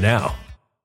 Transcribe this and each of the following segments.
now.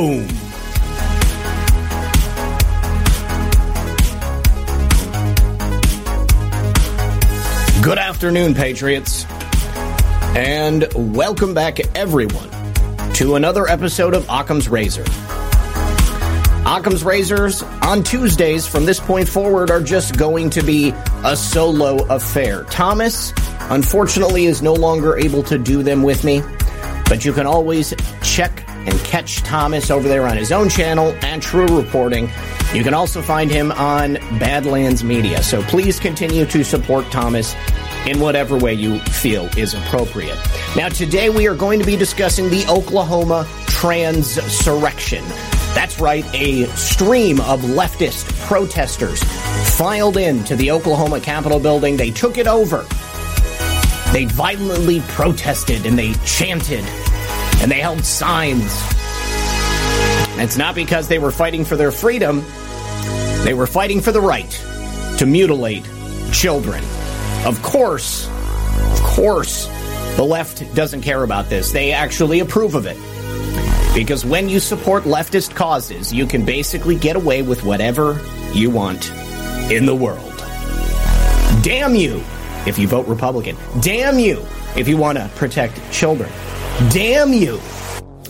Boom. Good afternoon, Patriots. And welcome back, everyone, to another episode of Occam's Razor. Occam's Razors on Tuesdays from this point forward are just going to be a solo affair. Thomas, unfortunately, is no longer able to do them with me, but you can always check and catch Thomas over there on his own channel and True Reporting. You can also find him on Badlands Media. So please continue to support Thomas in whatever way you feel is appropriate. Now, today we are going to be discussing the Oklahoma transurrection. That's right, a stream of leftist protesters filed into the Oklahoma Capitol building. They took it over. They violently protested and they chanted and they held signs. It's not because they were fighting for their freedom, they were fighting for the right to mutilate children. Of course, of course, the left doesn't care about this. They actually approve of it. Because when you support leftist causes, you can basically get away with whatever you want in the world. Damn you if you vote Republican. Damn you if you want to protect children. Damn you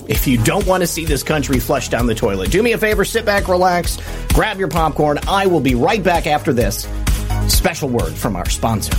if you don't want to see this country flushed down the toilet. Do me a favor, sit back, relax, grab your popcorn. I will be right back after this special word from our sponsor.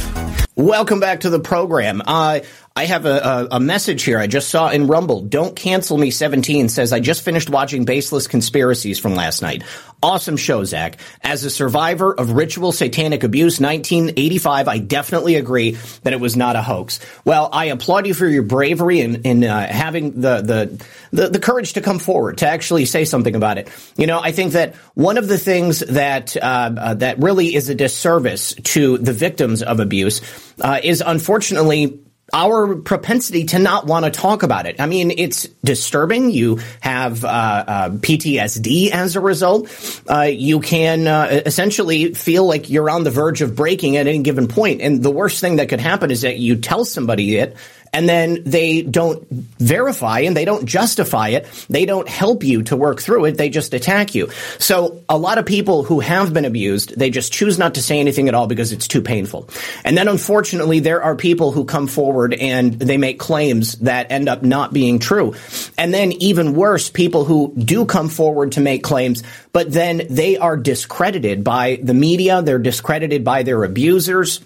Welcome back to the program. Uh, I have a, a, message here I just saw in Rumble. Don't cancel me 17 says I just finished watching Baseless Conspiracies from last night. Awesome show, Zach. As a survivor of ritual satanic abuse 1985, I definitely agree that it was not a hoax. Well, I applaud you for your bravery in, in uh, having the, the, the, the, courage to come forward, to actually say something about it. You know, I think that one of the things that, uh, uh, that really is a disservice to the victims of abuse uh, is unfortunately our propensity to not want to talk about it. I mean, it's disturbing. You have uh, uh, PTSD as a result. Uh, you can uh, essentially feel like you're on the verge of breaking at any given point. And the worst thing that could happen is that you tell somebody it and then they don't verify and they don't justify it. They don't help you to work through it. They just attack you. So a lot of people who have been abused, they just choose not to say anything at all because it's too painful. And then unfortunately, there are people who come forward and they make claims that end up not being true. And then even worse, people who do come forward to make claims, but then they are discredited by the media. They're discredited by their abusers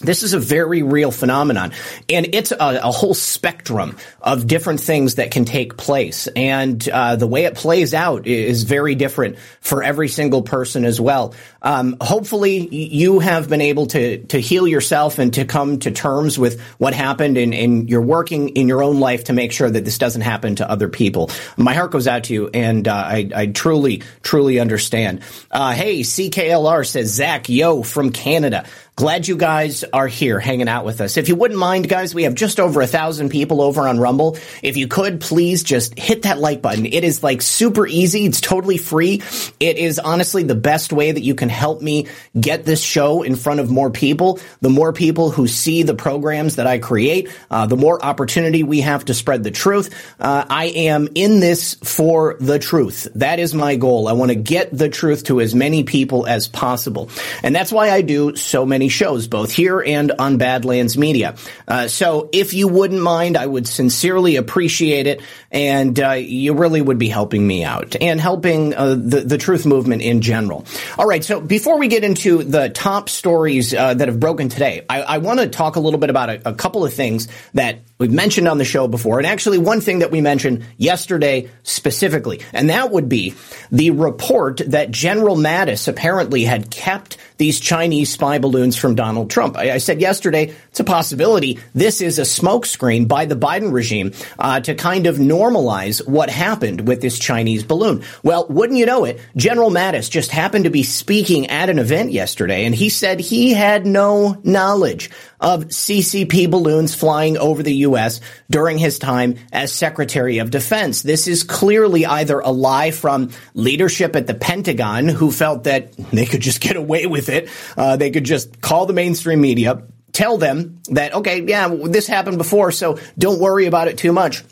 this is a very real phenomenon, and it's a, a, whole spectrum of different things that can take place. And uh, the way it plays out is very different for every single person as well. Um, hopefully, you have been able to to heal yourself and to come to terms with what happened, and, and you're working in your own life to make sure that this doesn't happen to other people. My heart goes out to you, and uh, I, I, truly, truly understand. Uh, hey, CKLR says Zach, yo, from Canada. Glad you guys are here hanging out with us. If you wouldn't mind, guys, we have just over a thousand people over on Rumble. If you could, please just hit that like button. It is like super easy. It's totally free. It is honestly the best way that you can help me get this show in front of more people. The more people who see the programs that I create, uh, the more opportunity we have to spread the truth. Uh, I am in this for the truth. That is my goal. I want to get the truth to as many people as possible. And that's why I do so many many shows, both here and on Badlands Media. Uh, so if you wouldn't mind, I would sincerely appreciate it, and uh, you really would be helping me out and helping uh, the the truth movement in general. All right, so before we get into the top stories uh, that have broken today, I, I want to talk a little bit about a, a couple of things that we've mentioned on the show before, and actually one thing that we mentioned yesterday specifically, and that would be the report that General Mattis apparently had kept these Chinese spy balloons from Donald Trump. I, I said yesterday it's a possibility this is a smokescreen by the Biden regime uh, to kind of normalize what happened with this Chinese balloon. Well, wouldn't you know it, General Mattis just happened to be speaking at an event yesterday, and he said he had no knowledge of CCP balloons flying over the U.S. during his time as Secretary of Defense. This is clearly either a lie from leadership at the Pentagon who felt that they could just get away with it. Uh, they could just call the mainstream media, tell them that, okay, yeah, this happened before, so don't worry about it too much.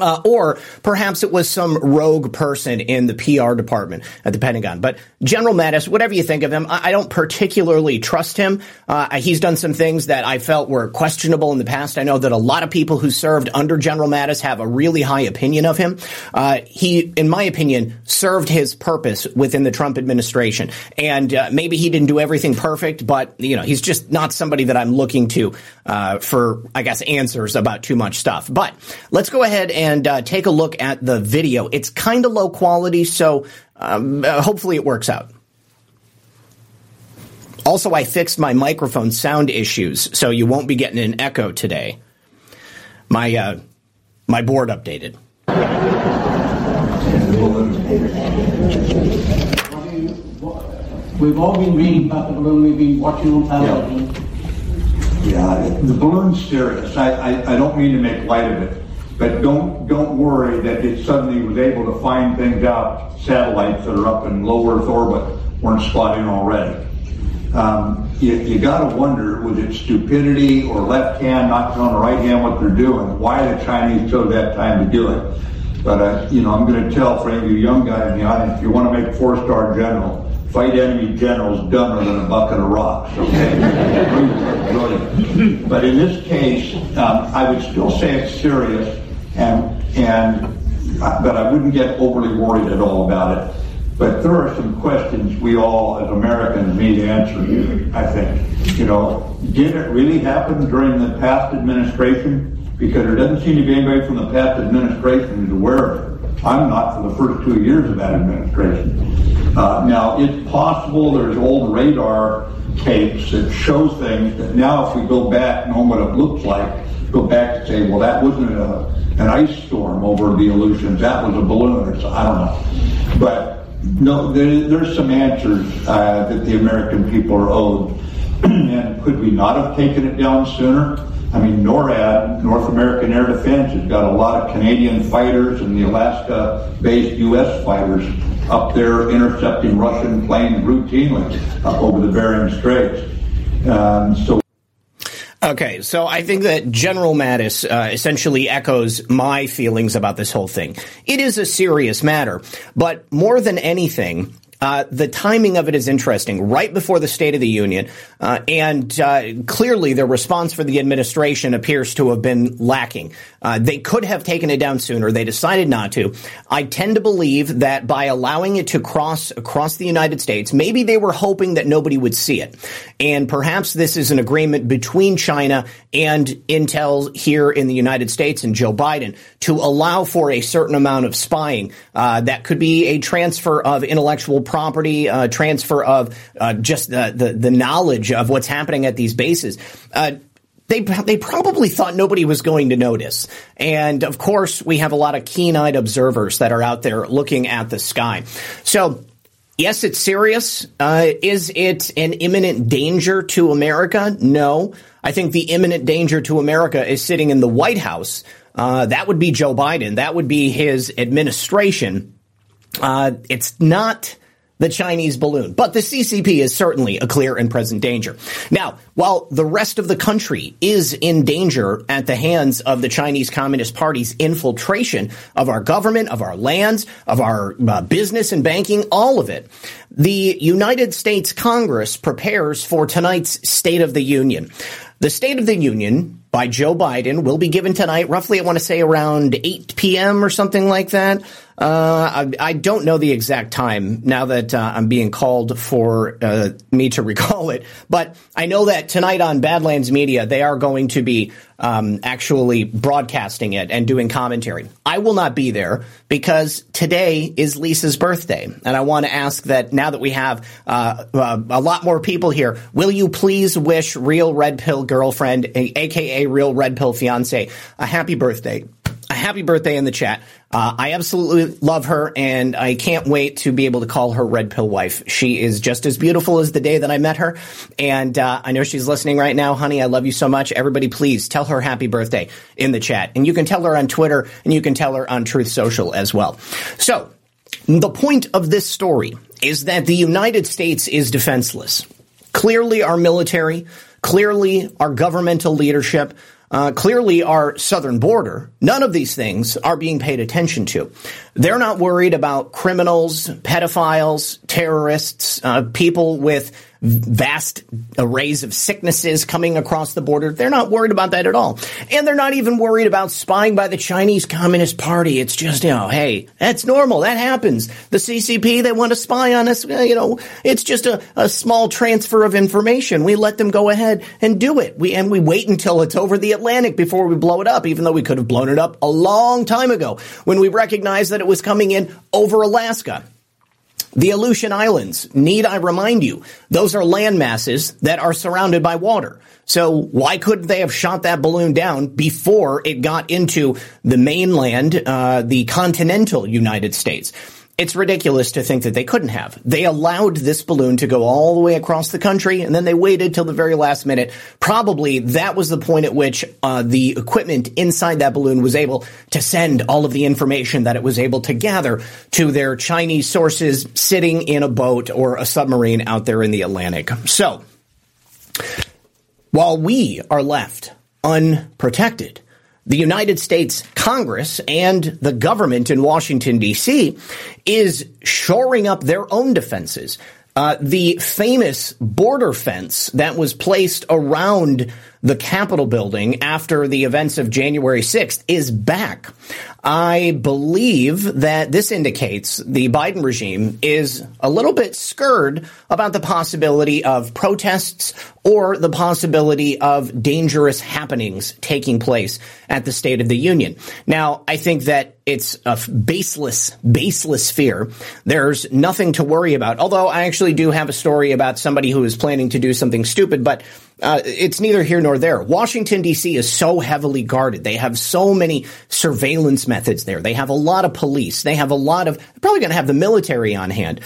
Uh, or perhaps it was some rogue person in the PR department at the Pentagon. But General Mattis, whatever you think of him, I, I don't particularly trust him. Uh, he's done some things that I felt were questionable in the past. I know that a lot of people who served under General Mattis have a really high opinion of him. Uh, he, in my opinion, served his purpose within the Trump administration. And uh, maybe he didn't do everything perfect, but you know he's just not somebody that I'm looking to uh, for, I guess, answers about too much stuff. But let's go ahead and and uh, take a look at the video. It's kind of low quality, so um, uh, hopefully it works out. Also, I fixed my microphone sound issues, so you won't be getting an echo today. My uh, my board updated. We've all been reading about the balloon. We've been watching on television. Yeah, yeah the balloon's serious. I, I, I don't mean to make light of it. But don't don't worry that it suddenly was able to find things out. Satellites that are up in low Earth orbit weren't spotting already. Um, you, you got to wonder was it stupidity or left hand not telling the right hand what they're doing? Why the Chinese chose that time to do it? But uh, you know, I'm going to tell for any of you young guys in the audience, if you want to make four star general, fight enemy generals dumber than a bucket of rocks. Okay. But in this case, um, I would still say it's serious and and but I wouldn't get overly worried at all about it. But there are some questions we all, as Americans, need to answer. I think, you know, did it really happen during the past administration? Because there doesn't seem to be anybody from the past administration who's aware of it. I'm not for the first two years of that administration. Uh, now, it's possible there's old radar tapes that show things that now, if we go back and know what it looks like, go back and say, well, that wasn't a, an ice storm over the Aleutians. That was a balloon. I don't know. But no, there, there's some answers uh, that the American people are owed. and could we not have taken it down sooner? I mean, NORAD, North American Air Defense, has got a lot of Canadian fighters and the Alaska-based U.S. fighters up there intercepting Russian planes routinely up over the Bering Straits. Um, so Okay, so I think that General Mattis uh, essentially echoes my feelings about this whole thing. It is a serious matter, but more than anything, uh, the timing of it is interesting, right before the State of the Union, uh, and uh, clearly the response for the administration appears to have been lacking. Uh, they could have taken it down sooner. They decided not to. I tend to believe that by allowing it to cross across the United States, maybe they were hoping that nobody would see it, and perhaps this is an agreement between China and Intel here in the United States and Joe Biden to allow for a certain amount of spying. Uh, that could be a transfer of intellectual property, uh, transfer of uh, just the, the, the knowledge of what's happening at these bases. Uh, they they probably thought nobody was going to notice. And of course, we have a lot of keen-eyed observers that are out there looking at the sky. So yes, it's serious. Uh, is it an imminent danger to America? No. I think the imminent danger to America is sitting in the White House. Uh, that would be Joe Biden. That would be his administration. Uh, it's not the Chinese balloon. But the CCP is certainly a clear and present danger. Now, while the rest of the country is in danger at the hands of the Chinese Communist Party's infiltration of our government, of our lands, of our uh, business and banking, all of it, the United States Congress prepares for tonight's State of the Union. The State of the Union by Joe Biden will be given tonight, roughly, I want to say around 8 p.m. or something like that. Uh, I, I, don't know the exact time now that uh, I'm being called for uh, me to recall it, but I know that tonight on Badlands Media they are going to be um, actually broadcasting it and doing commentary. I will not be there because today is Lisa's birthday, and I want to ask that now that we have uh, uh, a lot more people here, will you please wish Real Red Pill girlfriend, aka Real Red Pill fiance, a happy birthday? A happy birthday in the chat. Uh, I absolutely love her, and I can't wait to be able to call her Red Pill wife. She is just as beautiful as the day that I met her, and uh, I know she's listening right now. Honey, I love you so much. Everybody, please tell her happy birthday in the chat, and you can tell her on Twitter, and you can tell her on Truth Social as well. So, the point of this story is that the United States is defenseless. Clearly, our military, clearly, our governmental leadership uh, clearly, our southern border, none of these things are being paid attention to. They're not worried about criminals, pedophiles, terrorists, uh, people with vast arrays of sicknesses coming across the border. They're not worried about that at all. And they're not even worried about spying by the Chinese Communist Party. It's just, you know, hey, that's normal. That happens. The CCP, they want to spy on us. You know, it's just a, a small transfer of information. We let them go ahead and do it. We, and we wait until it's over the Atlantic before we blow it up, even though we could have blown it up a long time ago when we recognized that it was coming in over Alaska. The Aleutian Islands, need I remind you, those are land masses that are surrounded by water. So why couldn't they have shot that balloon down before it got into the mainland, uh, the continental United States? It's ridiculous to think that they couldn't have. They allowed this balloon to go all the way across the country, and then they waited till the very last minute. Probably that was the point at which uh, the equipment inside that balloon was able to send all of the information that it was able to gather to their Chinese sources sitting in a boat or a submarine out there in the Atlantic. So, while we are left unprotected, the United States Congress and the government in Washington, D.C. is shoring up their own defenses. Uh, the famous border fence that was placed around the Capitol building after the events of January 6th is back. I believe that this indicates the Biden regime is a little bit scared about the possibility of protests or the possibility of dangerous happenings taking place at the State of the Union. Now, I think that it's a baseless, baseless fear. There's nothing to worry about. Although I actually do have a story about somebody who is planning to do something stupid, but uh, it's neither here nor there. Washington D.C. is so heavily guarded. They have so many surveillance methods there. They have a lot of police. They have a lot of probably going to have the military on hand.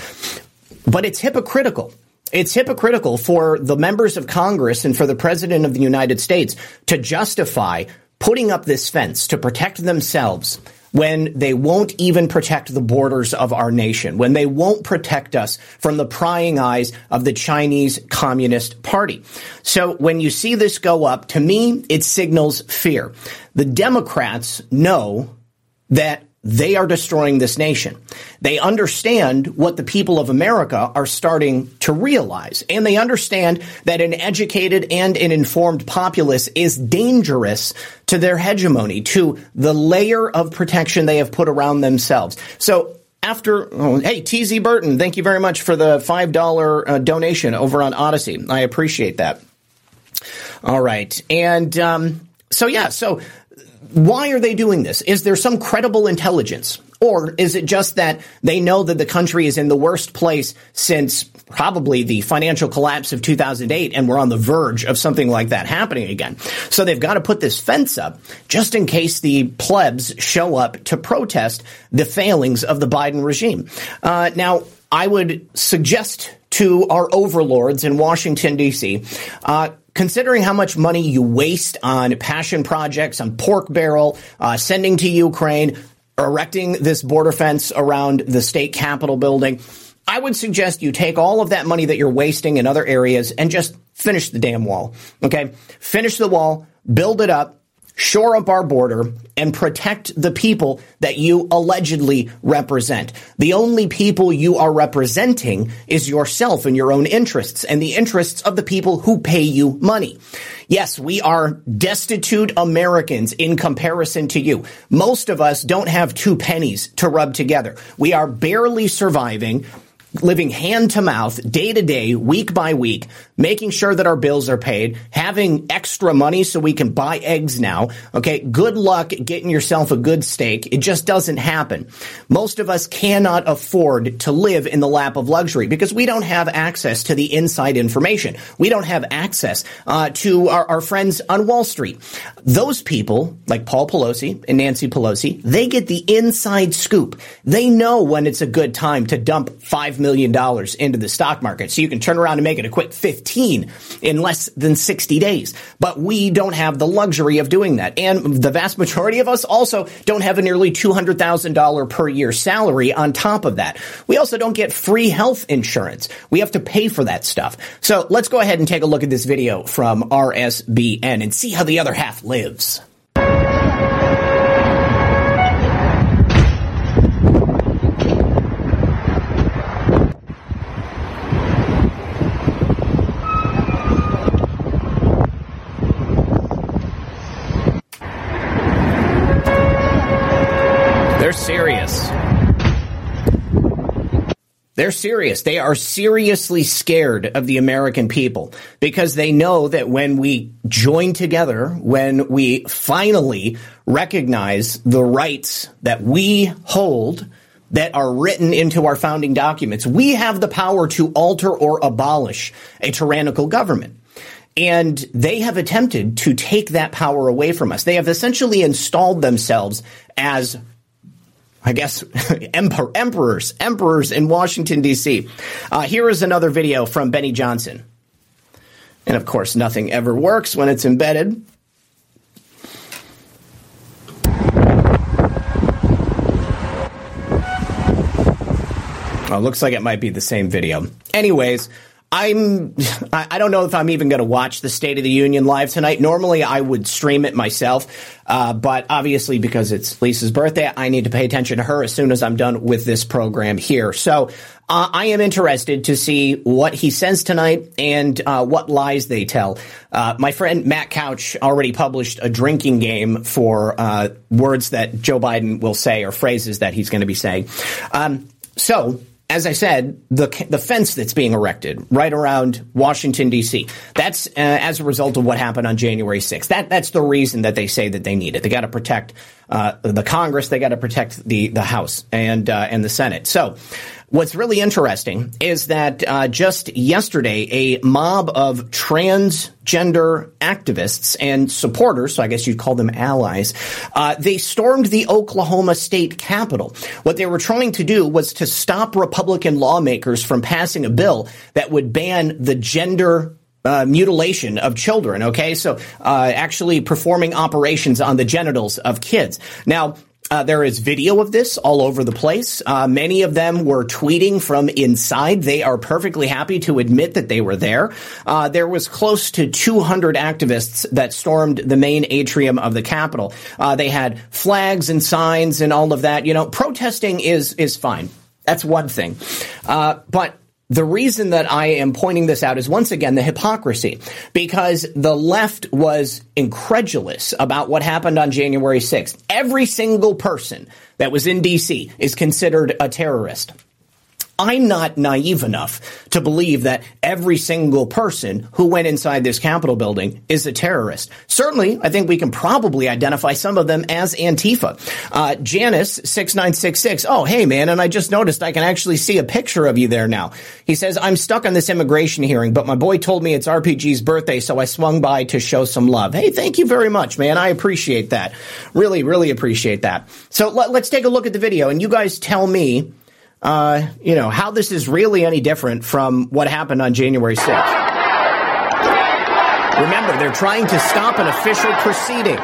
But it's hypocritical. It's hypocritical for the members of Congress and for the president of the United States to justify putting up this fence to protect themselves when they won't even protect the borders of our nation, when they won't protect us from the prying eyes of the Chinese Communist Party. So when you see this go up, to me, it signals fear. The Democrats know that they are destroying this nation. They understand what the people of America are starting to realize. And they understand that an educated and an informed populace is dangerous to their hegemony, to the layer of protection they have put around themselves. So after, oh, hey, TZ Burton, thank you very much for the $5 uh, donation over on Odysee. I appreciate that. All right. And, um, so yeah, so why are they doing this? Is there some credible intelligence? Or is it just that they know that the country is in the worst place since probably the financial collapse of 2008 and we're on the verge of something like that happening again? So they've got to put this fence up just in case the plebs show up to protest the failings of the Biden regime. Uh, now, I would suggest to our overlords in Washington, D.C., uh, considering how much money you waste on passion projects, on pork barrel, uh, sending to Ukraine, erecting this border fence around the state capitol building, I would suggest you take all of that money that you're wasting in other areas and just finish the damn wall. Okay? Finish the wall, build it up, shore up our border, and protect the people that you allegedly represent. The only people you are representing is yourself and your own interests and the interests of the people who pay you money. Yes, we are destitute Americans in comparison to you. Most of us don't have two pennies to rub together. We are barely surviving living hand to mouth, day to day, week by week, making sure that our bills are paid, having extra money so we can buy eggs now. Okay. Good luck getting yourself a good steak. It just doesn't happen. Most of us cannot afford to live in the lap of luxury because we don't have access to the inside information. We don't have access uh, to our, our friends on Wall Street. Those people, like Paul Pelosi and Nancy Pelosi, they get the inside scoop. They know when it's a good time to dump five million dollars into the stock market. So you can turn around and make it a quick 15 in less than 60 days. But we don't have the luxury of doing that. And the vast majority of us also don't have a nearly $200,000 per year salary on top of that. We also don't get free health insurance. We have to pay for that stuff. So let's go ahead and take a look at this video from RSBN and see how the other half lives. Serious. They're serious. They are seriously scared of the American people because they know that when we join together, when we finally recognize the rights that we hold, that are written into our founding documents, we have the power to alter or abolish a tyrannical government. And they have attempted to take that power away from us. They have essentially installed themselves as I guess, emperor, emperors, emperors in Washington, D.C. Uh, here is another video from Benny Johnson. And of course, nothing ever works when it's embedded. Oh, looks like it might be the same video. Anyways, I'm I don't know if I'm even going to watch the State of the Union live tonight. Normally, I would stream it myself, uh, but obviously because it's Lisa's birthday, I need to pay attention to her as soon as I'm done with this program here. So uh, I am interested to see what he says tonight and uh, what lies they tell. Uh, my friend Matt Couch already published a drinking game for uh, words that Joe Biden will say or phrases that he's going to be saying. Um, so as I said, the the fence that's being erected right around Washington D.C. That's uh, as a result of what happened on January 6th. That that's the reason that they say that they need it. They got to protect uh, the Congress. They got to protect the the House and uh, and the Senate. So. What's really interesting is that uh, just yesterday, a mob of transgender activists and supporters, so I guess you'd call them allies, uh, they stormed the Oklahoma state capitol. What they were trying to do was to stop Republican lawmakers from passing a bill that would ban the gender uh, mutilation of children. Okay, so uh, actually performing operations on the genitals of kids. Now, uh, there is video of this all over the place. Uh, many of them were tweeting from inside. They are perfectly happy to admit that they were there. Uh, there was close to 200 activists that stormed the main atrium of the Capitol. Uh, they had flags and signs and all of that. You know, protesting is is fine. That's one thing. Uh, but the reason that I am pointing this out is once again the hypocrisy, because the left was incredulous about what happened on January 6th. Every single person that was in DC is considered a terrorist. I'm not naive enough to believe that every single person who went inside this Capitol building is a terrorist. Certainly, I think we can probably identify some of them as Antifa. Uh, Janice six nine six six. Oh, hey man, and I just noticed I can actually see a picture of you there now. He says I'm stuck on this immigration hearing, but my boy told me it's RPG's birthday, so I swung by to show some love. Hey, thank you very much, man. I appreciate that. Really, really appreciate that. So let, let's take a look at the video, and you guys tell me uh, you know, how this is really any different from what happened on January 6th. Remember, they're trying to stop an official proceeding.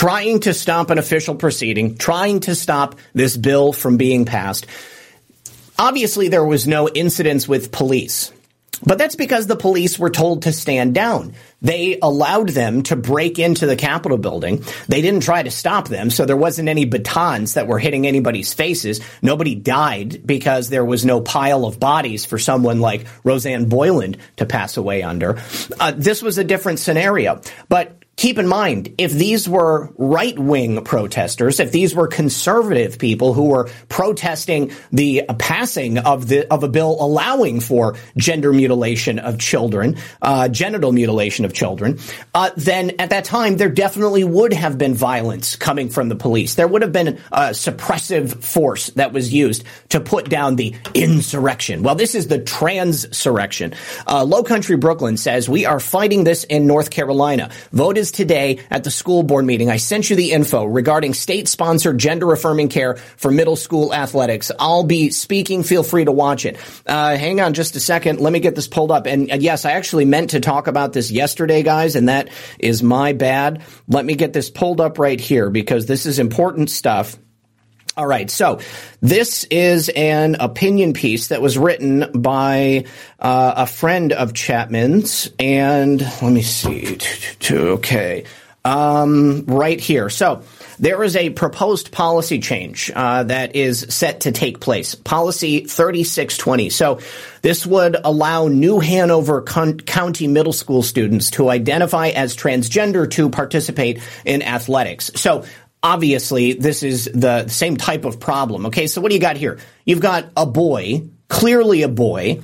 trying to stop an official proceeding, trying to stop this bill from being passed. Obviously, there was no incidents with police. But that's because the police were told to stand down. They allowed them to break into the Capitol building. They didn't try to stop them, so there wasn't any batons that were hitting anybody's faces. Nobody died because there was no pile of bodies for someone like Rosanne Boyland to pass away under. Uh, this was a different scenario. But keep in mind, if these were right wing protesters, if these were conservative people who were protesting the passing of the of a bill allowing for gender mutilation of children, uh, genital mutilation of children, uh, then at that time there definitely would have been violence coming from the police. There would have been a suppressive force that was used to put down the insurrection. Well, this is the transurrection. Uh, Low Country Brooklyn says we are fighting this in North Carolina. Vote is today at the school board meeting. I sent you the info regarding state sponsored gender affirming care for middle school athletics. I'll be speaking. Feel free to watch it. Uh, hang on just a second. Let me get this pulled up. And, and yes, I actually meant to talk about this yesterday, guys, and that is my bad. Let me get this pulled up right here because this is important stuff. All right, so this is an opinion piece that was written by uh, a friend of Chapman's, and let me see. Okay, um, right here. So there is a proposed policy change uh, that is set to take place. Policy 3620. So this would allow New Hanover Con- County middle school students to identify as transgender to participate in athletics. So obviously this is the same type of problem. Okay, so what do you got here? You've got a boy, clearly a boy,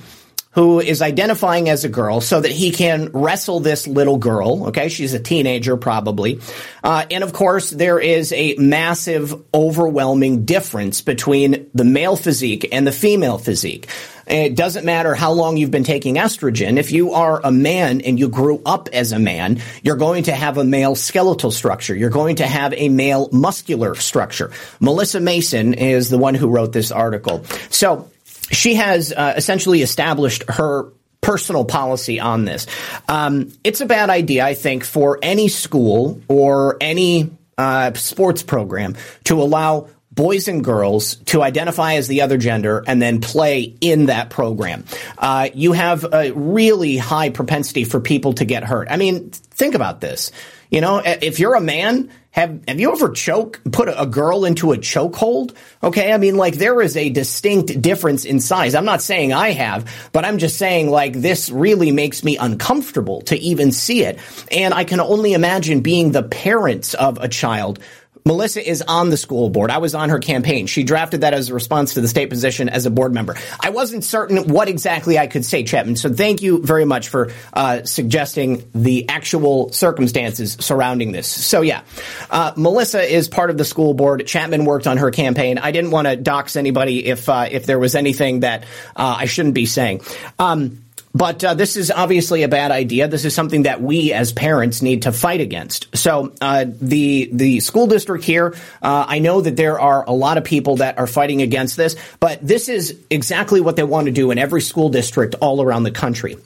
who is identifying as a girl so that he can wrestle this little girl. Okay, she's a teenager probably. Uh, and of course, there is a massive, overwhelming difference between the male physique and the female physique. It doesn't matter how long you've been taking estrogen. If you are a man and you grew up as a man, you're going to have a male skeletal structure. You're going to have a male muscular structure. Melissa Mason is the one who wrote this article. So she has uh, essentially established her personal policy on this. Um, it's a bad idea, I think, for any school or any uh, sports program to allow boys and girls to identify as the other gender and then play in that program. Uh, you have a really high propensity for people to get hurt. I mean, think about this. You know, if you're a man, have have you ever choke put a, girl into a chokehold? Okay, I mean, like there is a distinct difference in size. I'm not saying I have, but I'm just saying like this really makes me uncomfortable to even see it, and I can only imagine being the parents of a child Melissa is on the school board. I was on her campaign. She drafted that as a response to the state position as a board member. I wasn't certain what exactly I could say, Chapman. So thank you very much for uh, suggesting the actual circumstances surrounding this. So yeah, uh, Melissa is part of the school board. Chapman worked on her campaign. I didn't want to dox anybody if uh, if there was anything that uh, I shouldn't be saying. Um, but uh, this is obviously a bad idea. This is something that we as parents need to fight against. So uh, the the school district here, uh, I know that there are a lot of people that are fighting against this, but this is exactly what they want to do in every school district all around the country.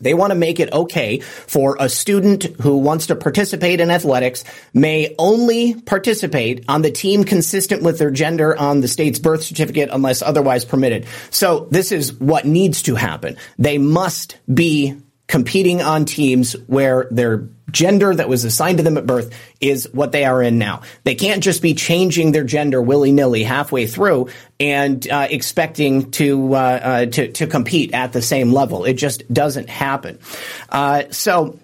They want to make it okay for a student who wants to participate in athletics may only participate on the team consistent with their gender on the state's birth certificate unless otherwise permitted. So this is what needs to happen. They must be competing on teams where their gender that was assigned to them at birth is what they are in now. They can't just be changing their gender willy nilly halfway through and uh, expecting to, uh, uh, to to compete at the same level. It just doesn't happen. Uh, so.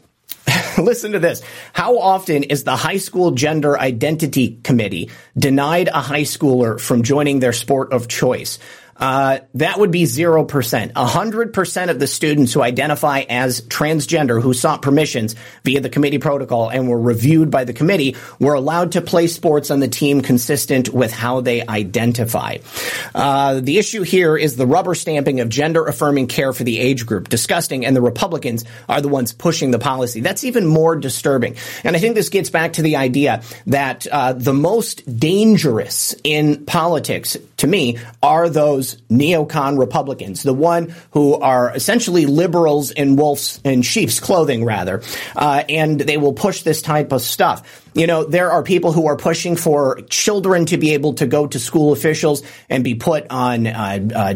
Listen to this. How often is the high school gender identity committee denied a high schooler from joining their sport of choice? Uh, that would be 0%. 100% of the students who identify as transgender who sought permissions via the committee protocol and were reviewed by the committee were allowed to play sports on the team consistent with how they identify. Uh, the issue here is the rubber stamping of gender affirming care for the age group. Disgusting. And the Republicans are the ones pushing the policy. That's even more disturbing. And I think this gets back to the idea that uh, the most dangerous in politics to me are those neocon Republicans, the one who are essentially liberals in wolf's and sheep's clothing, rather, uh, and they will push this type of stuff. You know, there are people who are pushing for children to be able to go to school officials and be put on uh, uh,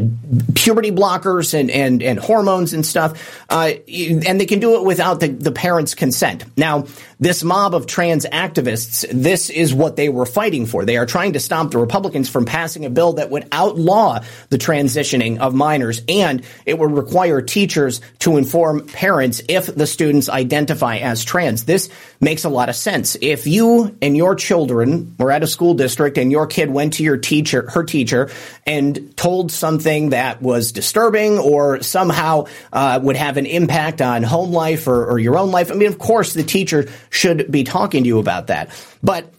puberty blockers and, and, and hormones and stuff, uh, and they can do it without the, the parents' consent. Now, this mob of trans activists, this is what they were fighting for. They are trying to stop the Republicans from passing a bill that would outlaw the transitioning of minors, and it would require teachers to inform parents if the students identify as trans. This makes a lot of sense. If you and your children were at a school district and your kid went to your teacher, her teacher, and told something that was disturbing or somehow uh, would have an impact on home life or, or your own life, I mean, of course, the teacher should be talking to you about that. But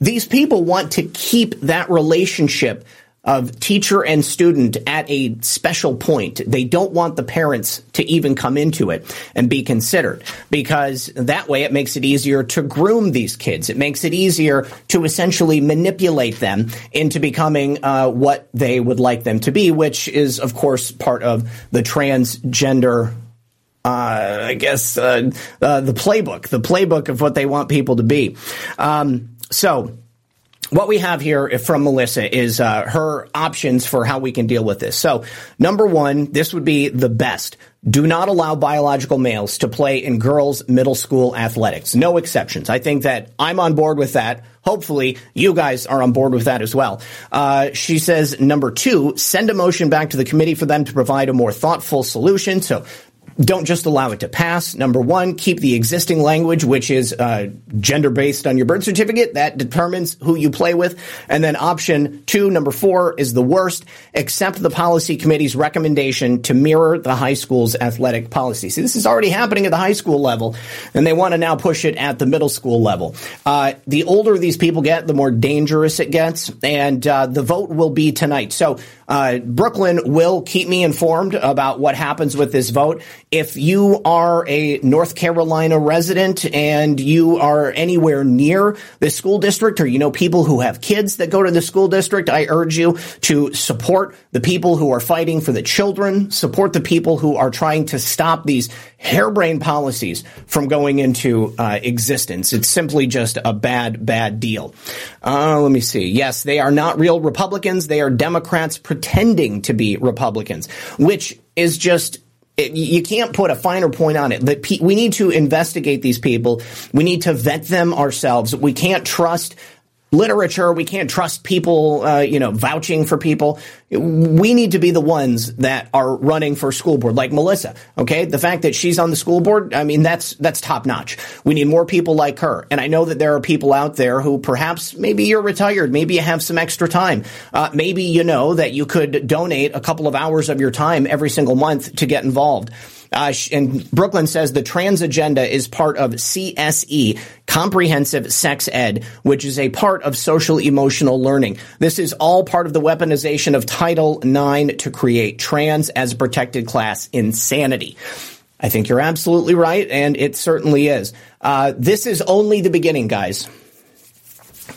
these people want to keep that relationship of teacher and student at a special point. They don't want the parents to even come into it and be considered because that way it makes it easier to groom these kids. It makes it easier to essentially manipulate them into becoming uh, what they would like them to be, which is, of course, part of the transgender uh, I guess uh, uh, the playbook, the playbook of what they want people to be. Um, so what we have here from Melissa is uh, her options for how we can deal with this. So, number one, this would be the best. Do not allow biological males to play in girls' middle school athletics. No exceptions. I think that I'm on board with that. Hopefully, you guys are on board with that as well. Uh, she says, number two, send a motion back to the committee for them to provide a more thoughtful solution. So don't just allow it to pass. Number one, keep the existing language, which is uh, gender based on your birth certificate. That determines who you play with. And then option two, number four, is the worst. Accept the policy committee's recommendation to mirror the high school's athletic policy. See, this is already happening at the high school level, and they want to now push it at the middle school level. Uh, the older these people get, the more dangerous it gets, and uh, the vote will be tonight. So uh, Brooklyn will keep me informed about what happens with this vote. If you are a North Carolina resident and you are anywhere near the school district or you know people who have kids that go to the school district, I urge you to support the people who are fighting for the children, support the people who are trying to stop these harebrained policies from going into uh, existence. It's simply just a bad, bad deal. Uh, let me see. Yes, they are not real Republicans. They are Democrats pretending to be Republicans, which is just you can't put a finer point on it. That we need to investigate these people. We need to vet them ourselves. We can't trust literature. We can't trust people, uh, you know, vouching for people. We need to be the ones that are running for school board, like Melissa. Okay, the fact that she's on the school board, I mean, that's that's top notch. We need more people like her. And I know that there are people out there who perhaps maybe you're retired, maybe you have some extra time, uh, maybe you know that you could donate a couple of hours of your time every single month to get involved. Uh, and Brooklyn says the trans agenda is part of CSE, Comprehensive Sex Ed, which is a part of social emotional learning. This is all part of the weaponization of Title IX to create trans as a protected class insanity. I think you're absolutely right, and it certainly is. Uh, this is only the beginning, guys.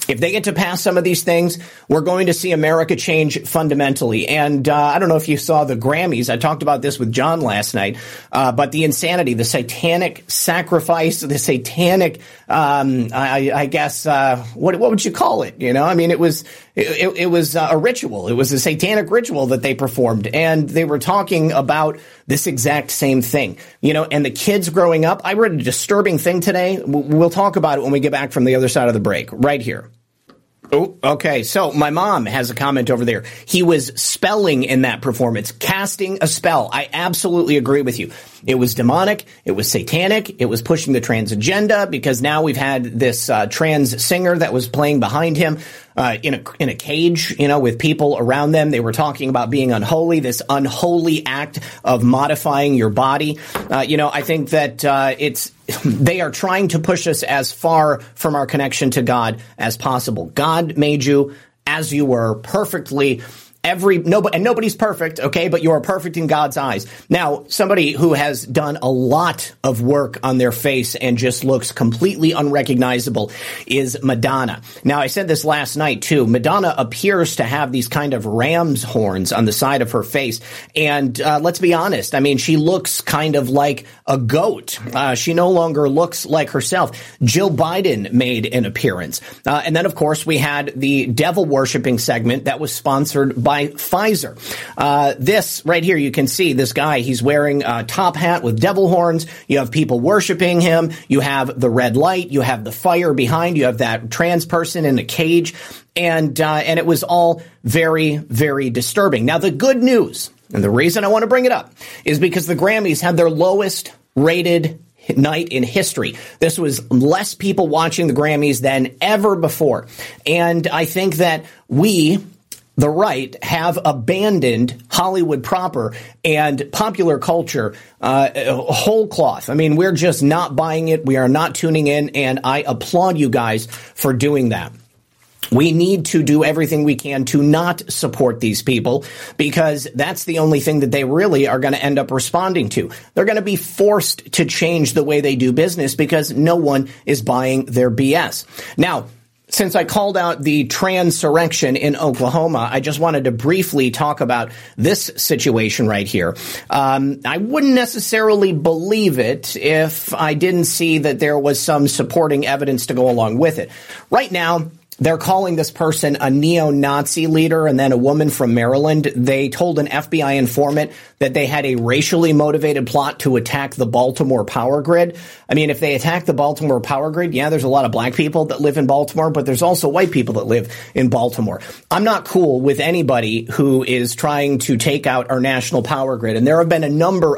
If they get to pass some of these things, we're going to see America change fundamentally. And uh, I don't know if you saw the Grammys. I talked about this with John last night. Uh, but the insanity, the satanic sacrifice, the satanic, um, I, I, guess, uh, what what would you call it? You know, I mean, it was it, it was a ritual. It was a satanic ritual that they performed, and they were talking about this exact same thing. You know, and the kids growing up. I read a disturbing thing today. We'll talk about it when we get back from the other side of the break. Right here. Oh, okay. So my mom has a comment over there. He was spelling in that performance, casting a spell. I absolutely agree with you. It was demonic. It was satanic. It was pushing the trans agenda because now we've had this uh, trans singer that was playing behind him uh, in a in a cage, you know, with people around them. They were talking about being unholy. This unholy act of modifying your body. Uh, you know, I think that uh, it's they are trying to push us as far from our connection to God as possible. God made you as you were perfectly every nobody and nobody's perfect, okay, but you are perfect in God's eyes. Now, somebody who has done a lot of work on their face and just looks completely unrecognizable is Madonna. Now, I said this last night too. Madonna appears to have these kind of ram's horns on the side of her face, and uh, let's be honest. I mean, she looks kind of like a goat. Uh, she no longer looks like herself. Jill Biden made an appearance, uh, and then of course we had the devil worshipping segment that was sponsored by by Pfizer. Uh, this right here, you can see this guy. He's wearing a top hat with devil horns. You have people worshiping him. You have the red light. You have the fire behind. You have that trans person in a cage, and uh, and it was all very very disturbing. Now the good news, and the reason I want to bring it up, is because the Grammys had their lowest rated night in history. This was less people watching the Grammys than ever before. And I think that we, the right have abandoned Hollywood proper and popular culture uh, whole cloth. I mean, we're just not buying it. We are not tuning in, and I applaud you guys for doing that. We need to do everything we can to not support these people because that's the only thing that they really are going to end up responding to. They're going to be forced to change the way they do business because no one is buying their BS. Now, since I called out the transurrection in Oklahoma, I just wanted to briefly talk about this situation right here. Um, I wouldn't necessarily believe it if I didn't see that there was some supporting evidence to go along with it. Right now, they're calling this person a neo-Nazi leader and then a woman from Maryland. They told an FBI informant that they had a racially motivated plot to attack the Baltimore power grid. I mean, if they attack the Baltimore power grid, yeah, there's a lot of black people that live in Baltimore, but there's also white people that live in Baltimore. I'm not cool with anybody who is trying to take out our national power grid. And there have been a number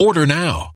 Order now.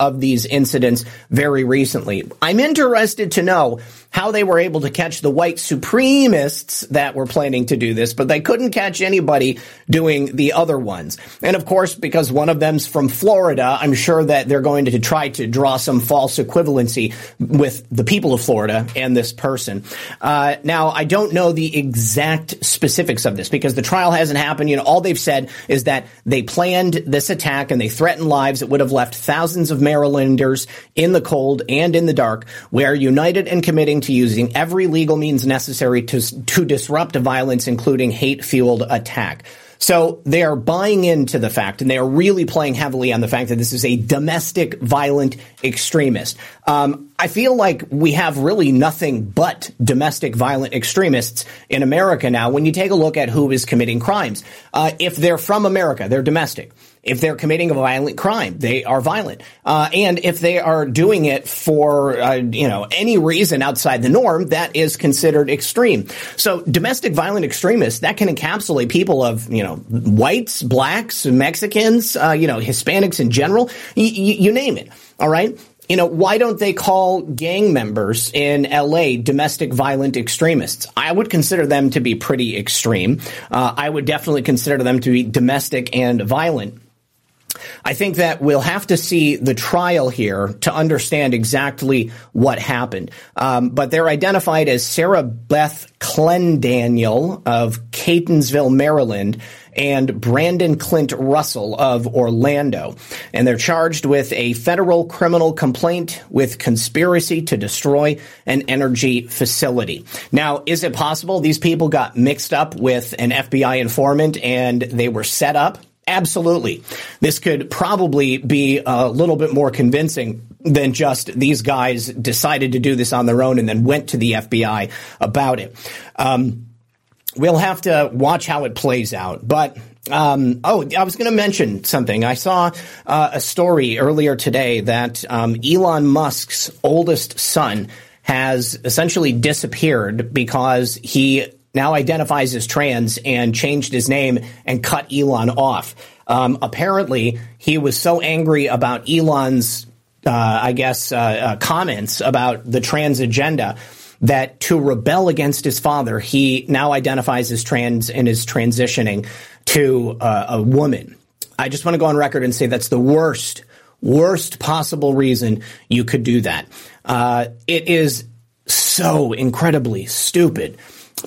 Of these incidents very recently. I'm interested to know how they were able to catch the white supremists that were planning to do this, but they couldn't catch anybody doing the other ones. And of course, because one of them's from Florida, I'm sure that they're going to try to draw some false equivalency with the people of Florida and this person. Uh, now, I don't know the exact specifics of this because the trial hasn't happened. You know, all they've said is that they planned this attack and they threatened lives that would have left thousands of Marylanders in the cold and in the dark. We are united in committing to using every legal means necessary to, to disrupt violence, including hate fueled attack. So they are buying into the fact, and they are really playing heavily on the fact that this is a domestic violent extremist. Um, I feel like we have really nothing but domestic violent extremists in America now. When you take a look at who is committing crimes, uh, if they're from America, they're domestic. If they're committing a violent crime, they are violent. Uh, and if they are doing it for, uh, you know, any reason outside the norm, that is considered extreme. So domestic violent extremists, that can encapsulate people of, you know, whites, blacks, Mexicans, uh, you know, Hispanics in general, y- y- you name it. All right you know, why don't they call gang members in LA domestic violent extremists? I would consider them to be pretty extreme. Uh, I would definitely consider them to be domestic and violent. I think that we'll have to see the trial here to understand exactly what happened. Um, but they're identified as Sarah Beth Clendaniel of Catonsville, Maryland, and Brandon Clint Russell of Orlando. And they're charged with a federal criminal complaint with conspiracy to destroy an energy facility. Now, is it possible these people got mixed up with an FBI informant and they were set up? Absolutely. This could probably be a little bit more convincing than just these guys decided to do this on their own and then went to the FBI about it. Um, we'll have to watch how it plays out. But um, oh, I was going to mention something. I saw uh, a story earlier today that um, Elon Musk's oldest son has essentially disappeared because he now identifies as trans and changed his name and cut Elon off. Um, apparently, he was so angry about Elon's, uh, I guess, uh, uh, comments about the trans agenda that to rebel against his father, he now identifies as trans and is transitioning to uh, a woman. I just want to go on record and say that's the worst, worst possible reason you could do that. Uh, it is so incredibly stupid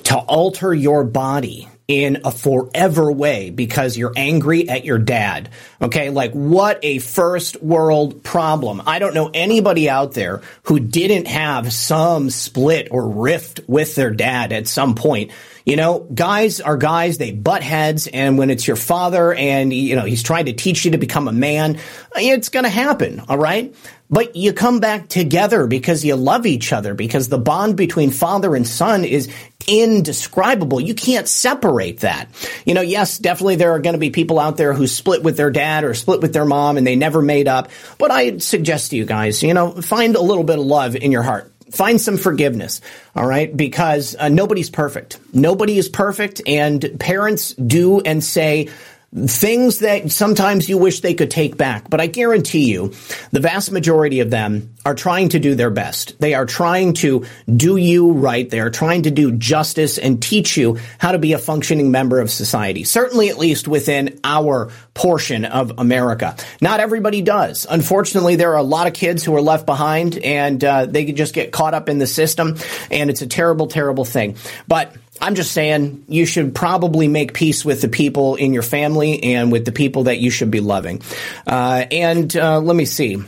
to alter your body in a forever way because you're angry at your dad. Okay. Like what a first world problem. I don't know anybody out there who didn't have some split or rift with their dad at some point. You know, guys are guys, they butt heads, and when it's your father and, you know, he's trying to teach you to become a man, it's gonna happen, all right? But you come back together because you love each other, because the bond between father and son is indescribable. You can't separate that. You know, yes, definitely there are going to be people out there who split with their dad or split with their mom and they never made up. But I suggest to you guys, you know, find a little bit of love in your heart find some forgiveness all right? Because uh, nobody's perfect. Nobody is perfect and parents do and say things that sometimes you wish they could take back. But I guarantee you, the vast majority of them are trying to do their best. They are trying to do you right. They are trying to do justice and teach you how to be a functioning member of society. Certainly, at least within our portion of America. Not everybody does. Unfortunately, there are a lot of kids who are left behind and uh, they just get caught up in the system. And it's a terrible, terrible thing. But I'm just saying you should probably make peace with the people in your family and with the people that you should be loving. Uh, and uh, let me see.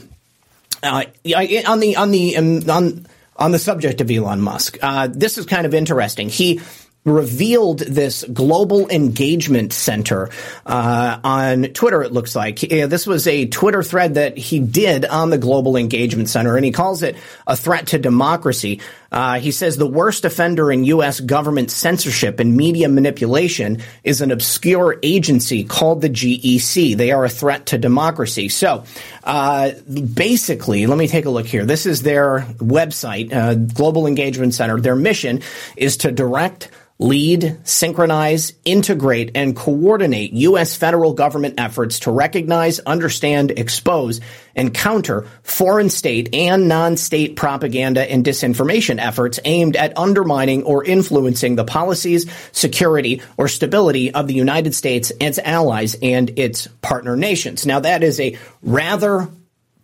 Uh, on the on the um, on on the subject of Elon Musk, uh, this is kind of interesting. He revealed this global engagement center uh, on Twitter. It looks like this was a Twitter thread that he did on the global engagement center, and he calls it a threat to democracy. Uh, he says the worst offender in U.S. government censorship and media manipulation is an obscure agency called the GEC. They are a threat to democracy. So, uh, basically, let me take a look here. This is their website, uh, Global Engagement Center. Their mission is to direct lead, synchronize, integrate, and coordinate U.S. federal government efforts to recognize, understand, expose, and counter foreign state and non-state propaganda and disinformation efforts aimed at undermining or influencing the policies, security, or stability of the United States, its allies, and its partner nations. Now that is a rather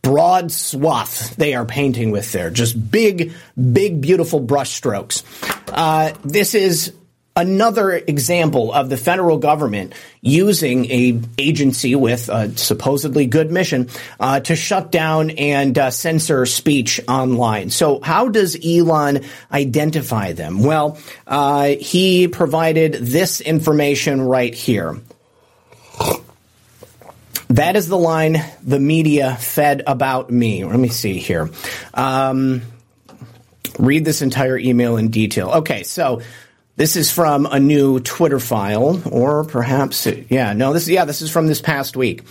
broad swath they are painting with there. Just big, big, beautiful brushstrokes. Uh, this is another example of the federal government using a agency with a supposedly good mission uh, to shut down and uh, censor speech online. So how does Elon identify them? Well, uh, he provided this information right here. That is the line the media fed about me. Let me see here. Um, read this entire email in detail. Okay, so this is from a new Twitter file, or perhaps, yeah, no, this, yeah, this is from this past week.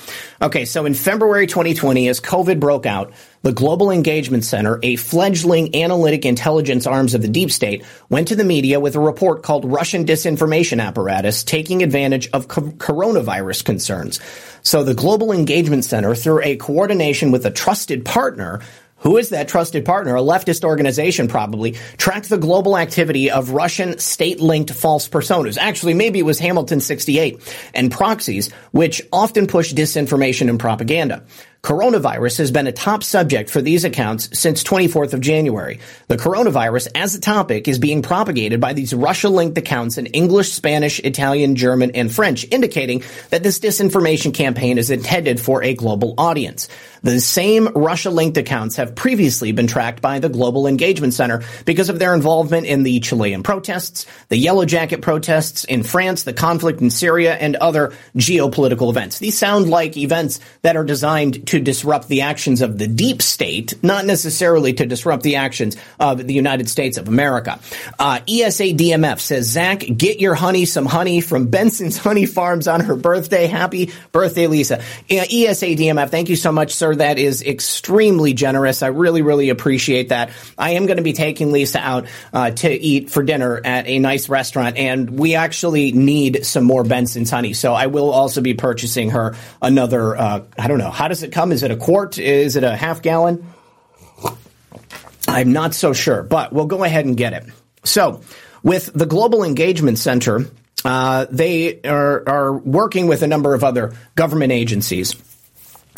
Okay, so in February 2020, as COVID broke out, the Global Engagement Center, a fledgling analytic intelligence arms of the deep state, went to the media with a report called Russian Disinformation Apparatus Taking Advantage of Co- Coronavirus Concerns. So the Global Engagement Center, through a coordination with a trusted partner, who is that trusted partner? A leftist organization, probably, tracked the global activity of Russian state linked false personas. Actually, maybe it was Hamilton 68 and proxies, which often push disinformation and propaganda. Coronavirus has been a top subject for these accounts since 24th of January. The coronavirus as a topic is being propagated by these Russia-linked accounts in English, Spanish, Italian, German, and French, indicating that this disinformation campaign is intended for a global audience. The same Russia-linked accounts have previously been tracked by the Global Engagement Center because of their involvement in the Chilean protests, the Yellow Jacket protests in France, the conflict in Syria, and other geopolitical events. These sound like events that are designed to disrupt the actions of the deep state, not necessarily to disrupt the actions of the United States of America. Uh, ESA DMF says, Zach, get your honey some honey from Benson's Honey Farms on her birthday. Happy birthday, Lisa. ESA DMF, thank you so much, sir. That is extremely generous. I really, really appreciate that. I am going to be taking Lisa out uh, to eat for dinner at a nice restaurant, and we actually need some more Benson's honey. So I will also be purchasing her another. Uh, I don't know. How does it come? Is it a quart? Is it a half gallon? I'm not so sure, but we'll go ahead and get it. So, with the Global Engagement Center, uh, they are, are working with a number of other government agencies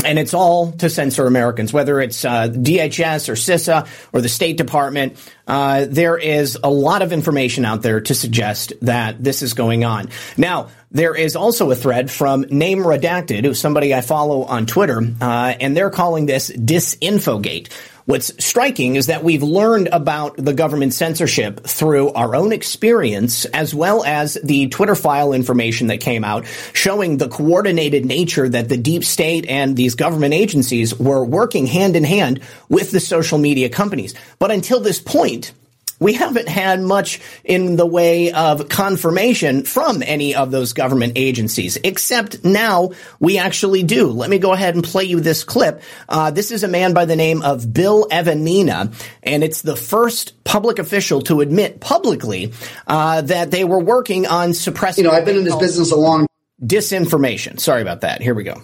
and it's all to censor Americans, whether it's uh, DHS or CISA or the State Department. Uh, there is a lot of information out there to suggest that this is going on. Now, there is also a thread from Name Redacted, who's somebody I follow on Twitter, uh, and they're calling this Disinfogate. What's striking is that we've learned about the government censorship through our own experience, as well as the Twitter file information that came out showing the coordinated nature that the deep state and these government agencies were working hand in hand with the social media companies. But until this point, we haven't had much in the way of confirmation from any of those government agencies, except now we actually do. Let me go ahead and play you this clip. Uh, this is a man by the name of Bill Evanina, and it's the first public official to admit publicly uh, that they were working on suppressing. You know, I've been in this business a long disinformation. Sorry about that. Here we go.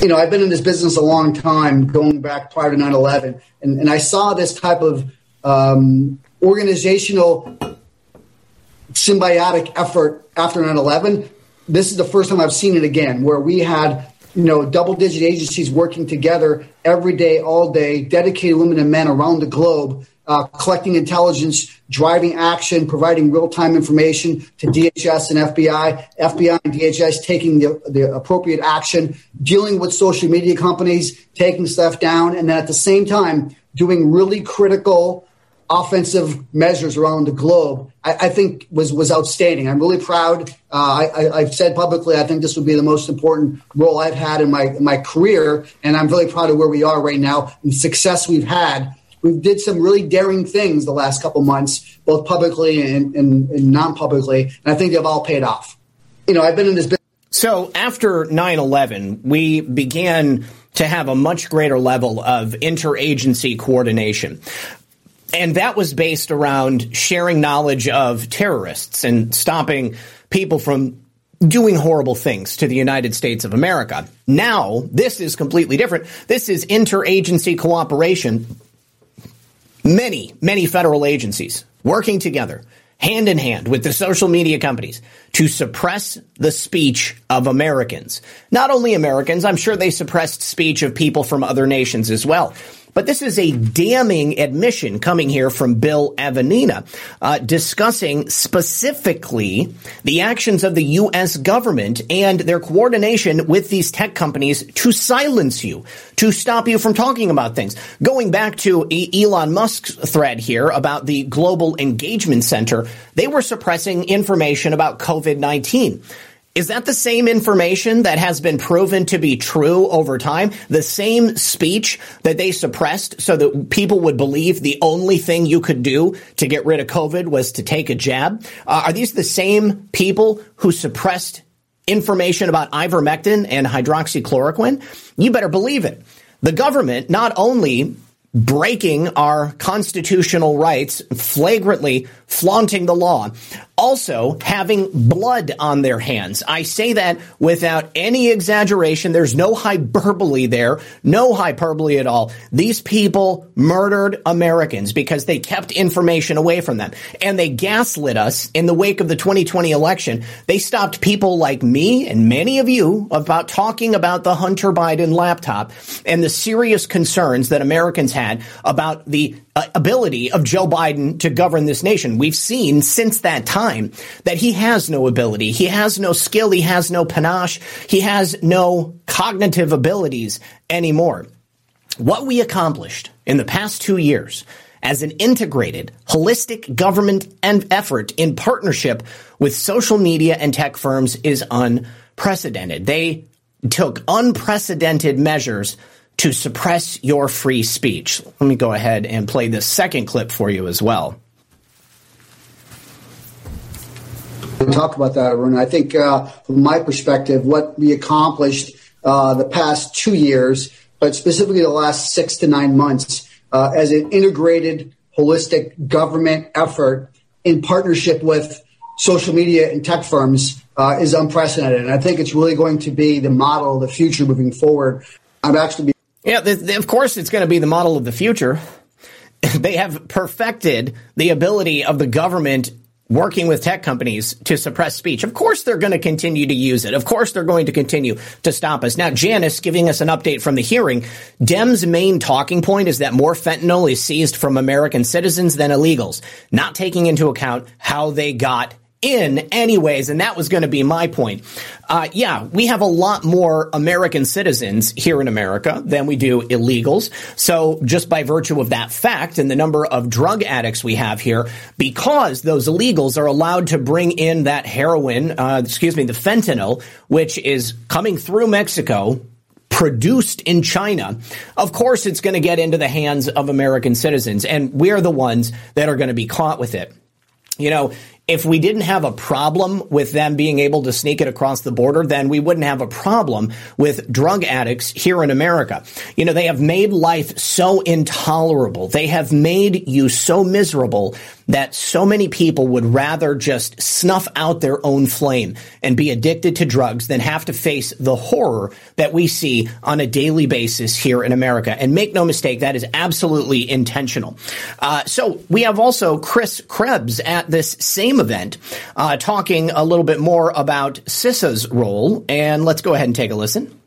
You know, I've been in this business a long time, going back prior to 9 11, and, and I saw this type of um, organizational symbiotic effort after 9 11. This is the first time I've seen it again, where we had you know, double digit agencies working together every day, all day, dedicated women and men around the globe, uh, collecting intelligence, driving action, providing real time information to DHS and FBI, FBI and DHS taking the, the appropriate action, dealing with social media companies, taking stuff down, and then at the same time, doing really critical offensive measures around the globe, I, I, think was was outstanding. I'm really proud. Uh, I, have said publicly, I think this would be the most important role I've had in my my career, and I'm really proud of where we are right now and the success we've had. We did some really daring things the last couple months, both publicly and, and, and non-publicly, and I think they've all paid off. You know, I've been in this business. So after 9/11, we began to have a much greater level of interagency coordination. And that was based around sharing knowledge of terrorists and stopping people from doing horrible things to the United States of America. Now, this is completely different. This is interagency cooperation. Many, many federal agencies working together, hand in hand with the social media companies to suppress the speech of Americans. Not only Americans, I'm sure they suppressed speech of people from other nations as well. But this is a damning admission coming here from Bill Evanina, uh, discussing specifically the actions of the U.S. government and their coordination with these tech companies to silence you, to stop you from talking about things. Going back to Elon Musk's thread here about the Global Engagement Center, they were suppressing information about COVID-19. Is that the same information that has been proven to be true over time? The same speech that they suppressed so that people would believe the only thing you could do to get rid of COVID was to take a jab? Uh, are these the same people who suppressed information about ivermectin and hydroxychloroquine? You better believe it. The government not only breaking our constitutional rights, flagrantly flaunting the law, also having blood on their hands. I say that without any exaggeration. There's no hyperbole there, no hyperbole at all. These people murdered Americans because they kept information away from them and they gaslit us in the wake of the 2020 election. They stopped people like me and many of you about talking about the Hunter Biden laptop and the serious concerns that Americans had about the uh, ability of Joe Biden to govern this nation. We've seen since that time that he has no ability. He has no skill. He has no panache. He has no cognitive abilities anymore. What we accomplished in the past two years as an integrated, holistic government and effort in partnership with social media and tech firms is unprecedented. They took unprecedented measures to suppress your free speech. Let me go ahead and play this second clip for you as well. Talk about that, Arun. I think, uh, from my perspective, what we accomplished uh, the past two years, but specifically the last six to nine months, uh, as an integrated, holistic government effort in partnership with social media and tech firms, uh, is unprecedented. And I think it's really going to be the model the future moving forward. I'm actually yeah, of course it's going to be the model of the future. they have perfected the ability of the government working with tech companies to suppress speech. Of course they're going to continue to use it. Of course they're going to continue to stop us. Now, Janice giving us an update from the hearing. Dem's main talking point is that more fentanyl is seized from American citizens than illegals, not taking into account how they got in anyways, and that was going to be my point. Uh, yeah, we have a lot more American citizens here in America than we do illegals. So just by virtue of that fact and the number of drug addicts we have here, because those illegals are allowed to bring in that heroin, uh, excuse me, the fentanyl, which is coming through Mexico, produced in China, of course it's going to get into the hands of American citizens, and we're the ones that are going to be caught with it. You know, if we didn't have a problem with them being able to sneak it across the border, then we wouldn't have a problem with drug addicts here in America. You know, they have made life so intolerable. They have made you so miserable that so many people would rather just snuff out their own flame and be addicted to drugs than have to face the horror that we see on a daily basis here in America. And make no mistake, that is absolutely intentional. Uh, so we have also Chris Krebs at this same event uh, talking a little bit more about CISA's role. And let's go ahead and take a listen.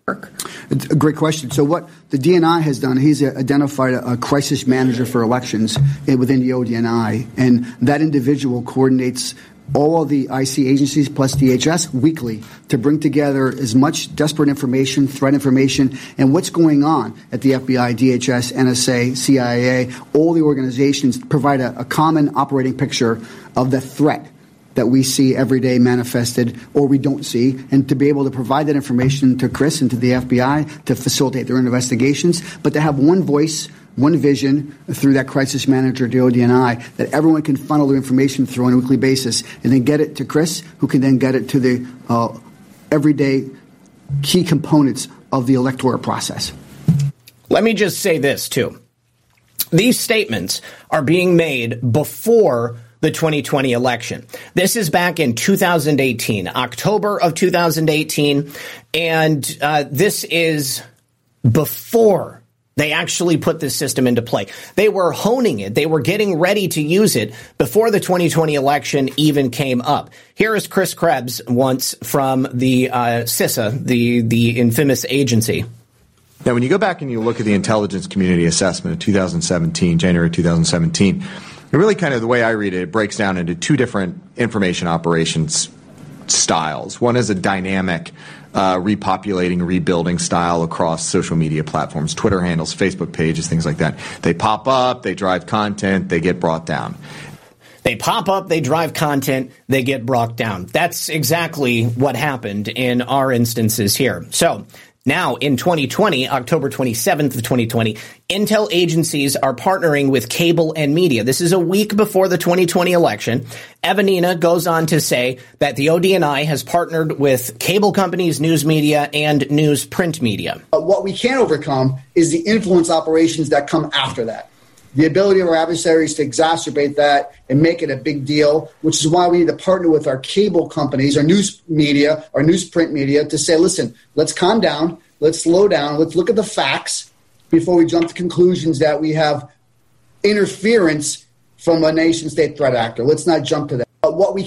It's a great question. So, what the DNI has done, he's identified a, a crisis manager for elections within the ODNI, and that individual coordinates all of the IC agencies plus DHS weekly to bring together as much desperate information, threat information, and what's going on at the FBI, DHS, NSA, CIA, all the organizations provide a, a common operating picture of the threat that we see every day manifested or we don't see, and to be able to provide that information to Chris and to the FBI to facilitate their investigations, but to have one voice, one vision through that crisis manager, the ODNI, that everyone can funnel their information through on a weekly basis, and then get it to Chris, who can then get it to the uh, everyday key components of the electoral process. Let me just say this, too. These statements are being made before the 2020 election. This is back in 2018, October of 2018, and uh, this is before they actually put this system into play. They were honing it. They were getting ready to use it before the 2020 election even came up. Here is Chris Krebs once from the uh, CISA, the, the infamous agency. Now, when you go back and you look at the intelligence community assessment of 2017, January 2017, really, kind of the way I read it, it breaks down into two different information operations styles. One is a dynamic uh, repopulating, rebuilding style across social media platforms, Twitter handles, Facebook pages, things like that. They pop up, they drive content, they get brought down. They pop up, they drive content, they get brought down. That's exactly what happened in our instances here. So now, in 2020, October 27th of 2020, intel agencies are partnering with cable and media. This is a week before the 2020 election. Evanina goes on to say that the ODNI has partnered with cable companies, news media, and news print media. But what we can't overcome is the influence operations that come after that the ability of our adversaries to exacerbate that and make it a big deal, which is why we need to partner with our cable companies, our news media, our newsprint media to say, listen, let's calm down, let's slow down, let's look at the facts before we jump to conclusions that we have interference from a nation state threat actor. Let's not jump to that. But what we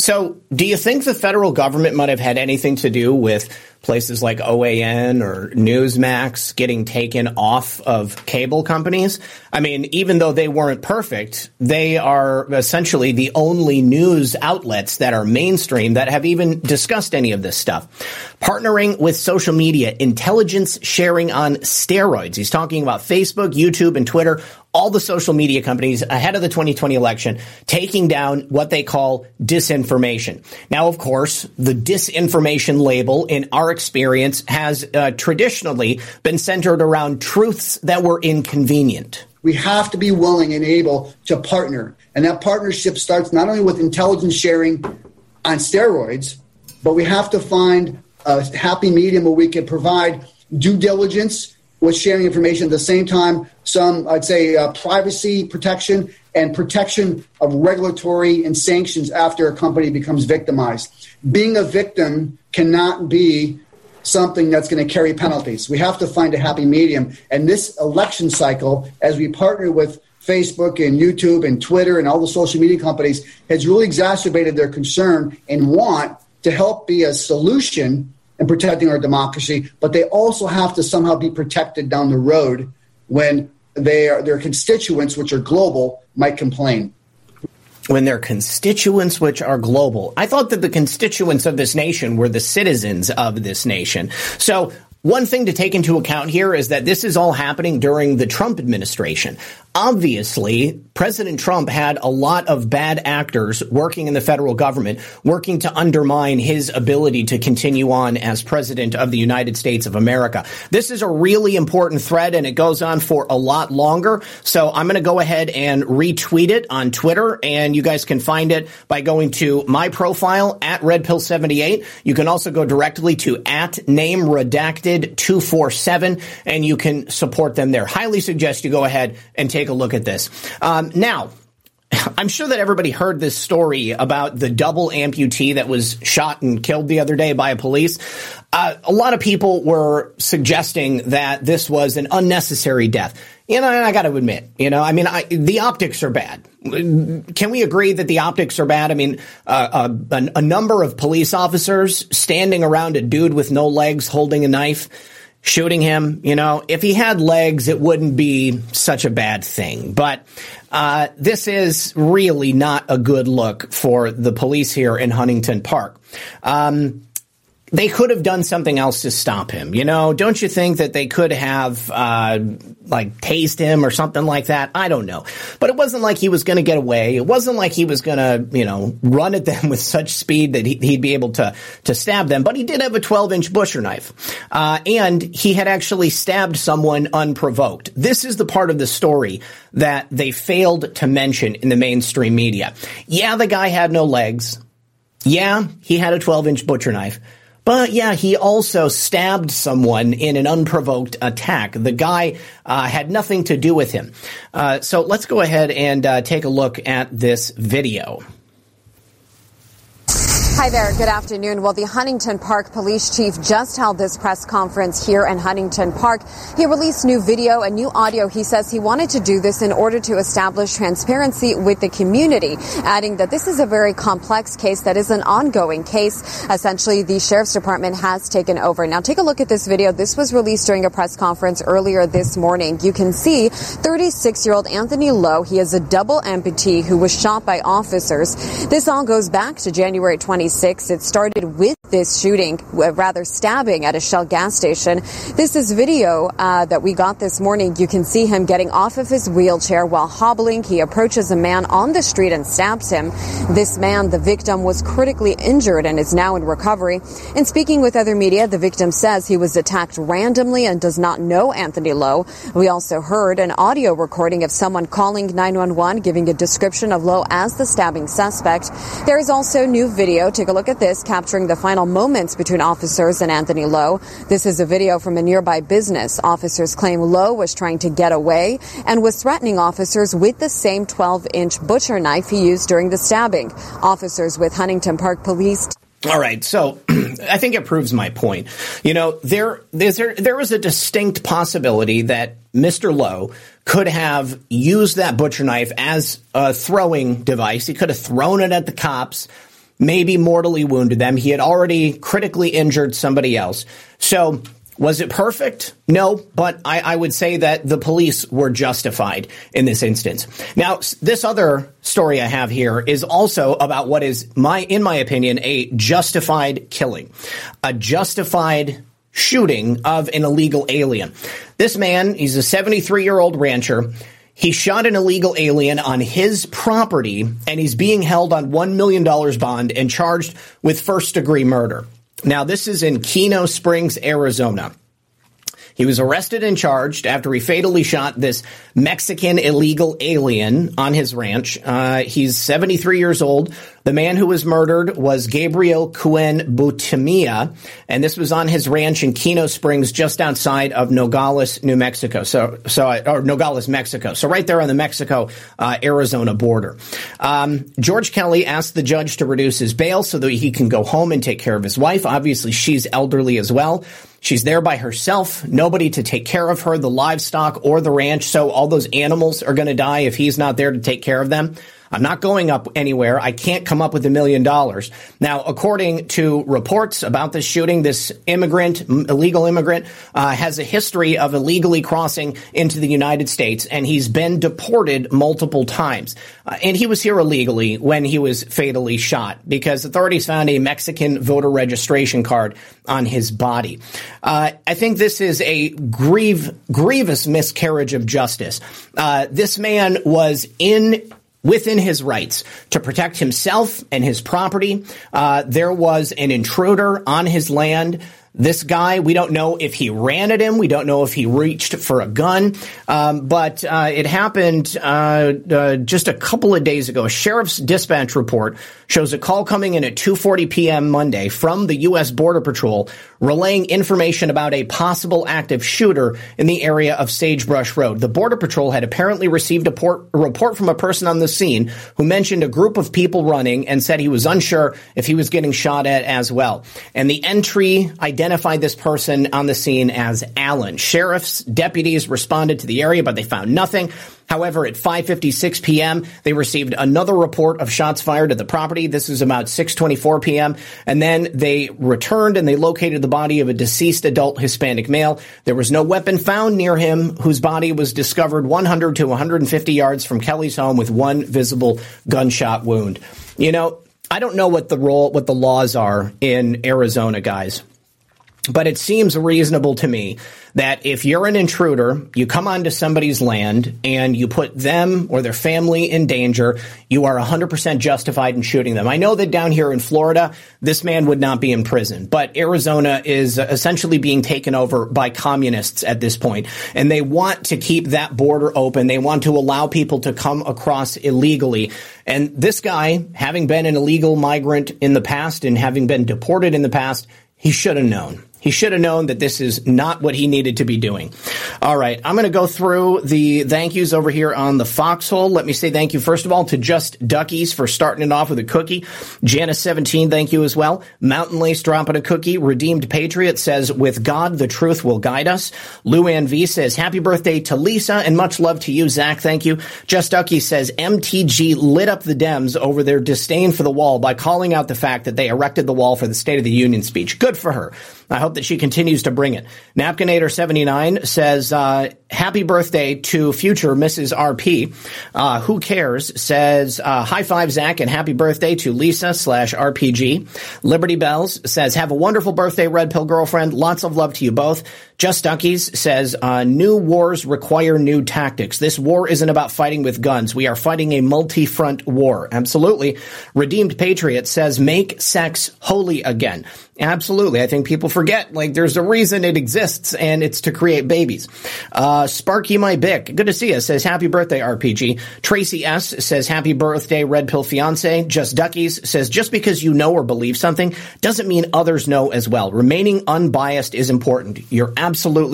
so, do you think the federal government might have had anything to do with places like OAN or Newsmax getting taken off of cable companies? I mean, even though they weren't perfect, they are essentially the only news outlets that are mainstream that have even discussed any of this stuff. Partnering with social media, intelligence sharing on steroids. He's talking about Facebook, YouTube, and Twitter all the social media companies ahead of the 2020 election taking down what they call disinformation. Now, of course, the disinformation label in our experience has uh, traditionally been centered around truths that were inconvenient. We have to be willing and able to partner. And that partnership starts not only with intelligence sharing on steroids, but we have to find a happy medium where we can provide due diligence with sharing information at the same time some i'd say uh, privacy protection and protection of regulatory and sanctions after a company becomes victimized. Being a victim cannot be something that's going to carry penalties. We have to find a happy medium. And this election cycle as we partner with facebook and youtube and twitter and all the social media companies has really exacerbated their concern and want to help be a solution and protecting our democracy, but they also have to somehow be protected down the road when they are, their constituents, which are global, might complain. When their constituents, which are global. I thought that the constituents of this nation were the citizens of this nation. So one thing to take into account here is that this is all happening during the Trump administration. Obviously, President Trump had a lot of bad actors working in the federal government, working to undermine his ability to continue on as president of the United States of America. This is a really important thread and it goes on for a lot longer. So I'm going to go ahead and retweet it on Twitter and you guys can find it by going to my profile at redpill78. You can also go directly to at name redacted 247 and you can support them there. Highly suggest you go ahead and take take a look at this. Um, now, I'm sure that everybody heard this story about the double amputee that was shot and killed the other day by a police. Uh, a lot of people were suggesting that this was an unnecessary death. You know, and I got to admit, you know, I mean, I, the optics are bad. Can we agree that the optics are bad? I mean, uh, a, uh, a number of police officers standing around a dude with no legs holding a knife shooting him. You know, if he had legs, it wouldn't be such a bad thing. But uh, this is really not a good look for the police here in Huntington Park. Um, they could have done something else to stop him. You know, don't you think that they could have, uh, like tased him or something like that? I don't know. But it wasn't like he was going to get away. It wasn't like he was going to, you know, run at them with such speed that he, would be able to, to stab them. But he did have a 12 inch butcher knife. Uh, and he had actually stabbed someone unprovoked. This is the part of the story that they failed to mention in the mainstream media. Yeah, the guy had no legs. Yeah, he had a 12 inch butcher knife. But yeah, he also stabbed someone in an unprovoked attack. The guy uh, had nothing to do with him. Uh, so let's go ahead and uh, take a look at this video. Hi there. Good afternoon. Well, the Huntington Park police chief just held this press conference here in Huntington Park. He released new video and new audio. He says he wanted to do this in order to establish transparency with the community, adding that this is a very complex case that is an ongoing case. Essentially, the sheriff's department has taken over. Now, take a look at this video. This was released during a press conference earlier this morning. You can see 36 year old Anthony Lowe. He is a double amputee who was shot by officers. This all goes back to January 20. 26. It started with this shooting, rather stabbing at a Shell gas station. This is video uh, that we got this morning. You can see him getting off of his wheelchair while hobbling. He approaches a man on the street and stabs him. This man, the victim, was critically injured and is now in recovery. In speaking with other media, the victim says he was attacked randomly and does not know Anthony Lowe. We also heard an audio recording of someone calling 911 giving a description of Lowe as the stabbing suspect. There is also new video. Take a look at this, capturing the final moments between officers and Anthony Lowe. This is a video from a nearby business. Officers claim Lowe was trying to get away and was threatening officers with the same 12 inch butcher knife he used during the stabbing. Officers with Huntington Park Police. All right, so I think it proves my point. You know, there, there, there was a distinct possibility that Mr. Lowe could have used that butcher knife as a throwing device. He could have thrown it at the cops maybe mortally wounded them. He had already critically injured somebody else. So was it perfect? No, but I, I, would say that the police were justified in this instance. Now, this other story I have here is also about what is my, in my opinion, a justified killing, a justified shooting of an illegal alien. This man, he's a 73 year old rancher. He shot an illegal alien on his property and he's being held on $1 million bond and charged with first degree murder. Now, this is in Kino Springs, Arizona. He was arrested and charged after he fatally shot this Mexican illegal alien on his ranch. Uh, he's 73 years old. The man who was murdered was Gabriel Cuen Buitimea, and this was on his ranch in Kino Springs, just outside of Nogales, New Mexico. So, so or Nogales, Mexico. So right there on the Mexico uh, Arizona border. Um, George Kelly asked the judge to reduce his bail so that he can go home and take care of his wife. Obviously, she's elderly as well. She's there by herself, nobody to take care of her, the livestock or the ranch. So all those animals are going to die if he's not there to take care of them. I'm not going up anywhere. I can't come up with a million dollars. Now, according to reports about this shooting, this immigrant, illegal immigrant, uh, has a history of illegally crossing into the United States, and he's been deported multiple times. Uh, and he was here illegally when he was fatally shot because authorities found a Mexican voter registration card on his body. Uh, I think this is a grieve, grievous miscarriage of justice. Uh, this man was in within his rights to protect himself and his property. Uh, there was an intruder on his land this guy, we don't know if he ran at him. We don't know if he reached for a gun. Um, but uh, it happened uh, uh, just a couple of days ago. A sheriff's dispatch report shows a call coming in at 2:40 p.m. Monday from the U.S. Border Patrol, relaying information about a possible active shooter in the area of Sagebrush Road. The Border Patrol had apparently received a, port, a report from a person on the scene who mentioned a group of people running and said he was unsure if he was getting shot at as well. And the entry identified this person on the scene as Allen. Sheriff's deputies responded to the area, but they found nothing. However, at 5:56 p.m., they received another report of shots fired at the property. This is about 6:24 p.m. And then they returned and they located the body of a deceased adult Hispanic male. There was no weapon found near him, whose body was discovered 100 to 150 yards from Kelly's home with one visible gunshot wound. You know, I don't know what the role, what the laws are in Arizona, guys. But it seems reasonable to me that if you're an intruder, you come onto somebody's land and you put them or their family in danger, you are 100% justified in shooting them. I know that down here in Florida, this man would not be in prison, but Arizona is essentially being taken over by communists at this point, and they want to keep that border open. They want to allow people to come across illegally. And this guy, having been an illegal migrant in the past and having been deported in the past, he should have known. He should have known that this is not what he needed to be doing. All right. I'm going to go through the thank yous over here on the foxhole. Let me say thank you, first of all, to Just Duckies for starting it off with a cookie. Janice17, thank you as well. Mountain Lace dropping a cookie. Redeemed Patriot says, with God, the truth will guide us. Lou Luann V says, happy birthday to Lisa and much love to you, Zach. Thank you. Just Ducky says, MTG lit up the Dems over their disdain for the wall by calling out the fact that they erected the wall for the State of the Union speech. Good for her. I hope that she continues to bring it. Napkinator79 says, uh, happy birthday to future Mrs. RP. Uh, who cares? Says, uh, high five, Zach, and happy birthday to Lisa slash RPG. Liberty Bells says, have a wonderful birthday, Red Pill girlfriend. Lots of love to you both. Just Duckies says, uh, new wars require new tactics. This war isn't about fighting with guns. We are fighting a multi-front war. Absolutely. Redeemed Patriot says, make sex holy again. Absolutely. I think people forget, like, there's a reason it exists, and it's to create babies. Uh, Sparky My Bick, good to see you, says, happy birthday, RPG. Tracy S. says, happy birthday, Red Pill Fiance. Just Duckies says, just because you know or believe something doesn't mean others know as well. Remaining unbiased is important. You're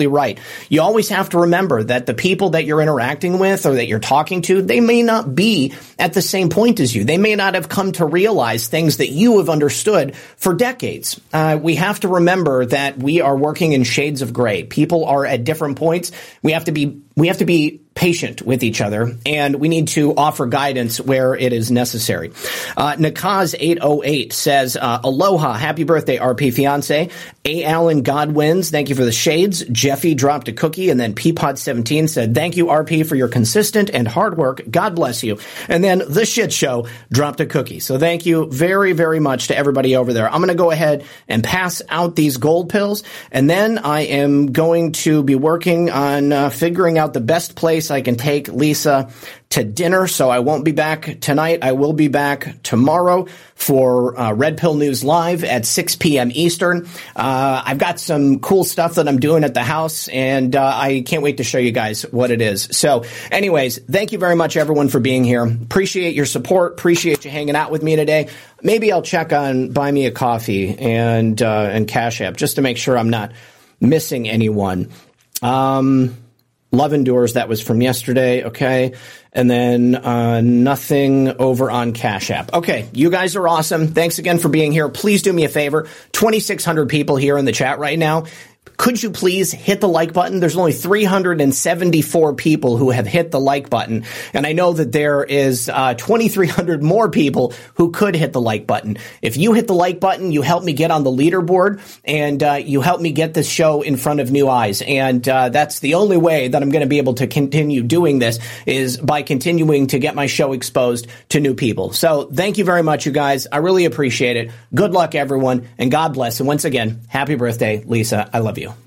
right. You always have to remember that the people that you're interacting with or that you're talking to, they may not be at the same point as you. They may not have come to realize things that you have understood for decades uh, we have to remember that we are working in shades of gray. People are at different points. We have to be we have to be patient with each other and we need to offer guidance where it is necessary. Uh, Nakaz808 says, uh, Aloha, happy birthday, RP fiance. A. Allen Godwins, thank you for the shades. Jeffy dropped a cookie and then Peapod17 said, thank you, RP, for your consistent and hard work. God bless you. And then the shit show dropped a cookie. So thank you very, very much to everybody over there. I'm going to go ahead and pass out these gold pills and then I am going to be working on uh, figuring out out the best place I can take Lisa to dinner. So I won't be back tonight. I will be back tomorrow for uh, Red Pill News Live at 6 p.m. Eastern. Uh, I've got some cool stuff that I'm doing at the house, and uh, I can't wait to show you guys what it is. So, anyways, thank you very much, everyone, for being here. Appreciate your support. Appreciate you hanging out with me today. Maybe I'll check on Buy Me a Coffee and uh, and Cash App just to make sure I'm not missing anyone. Um, Love Endures, that was from yesterday, okay? And then uh, nothing over on Cash App. Okay, you guys are awesome. Thanks again for being here. Please do me a favor. 2,600 people here in the chat right now could you please hit the like button? There's only 374 people who have hit the like button. And I know that there is uh, 2,300 more people who could hit the like button. If you hit the like button, you help me get on the leaderboard and uh, you help me get this show in front of new eyes. And uh, that's the only way that I'm going to be able to continue doing this is by continuing to get my show exposed to new people. So thank you very much, you guys. I really appreciate it. Good luck, everyone, and God bless. And once again, happy birthday, Lisa. I love you love you.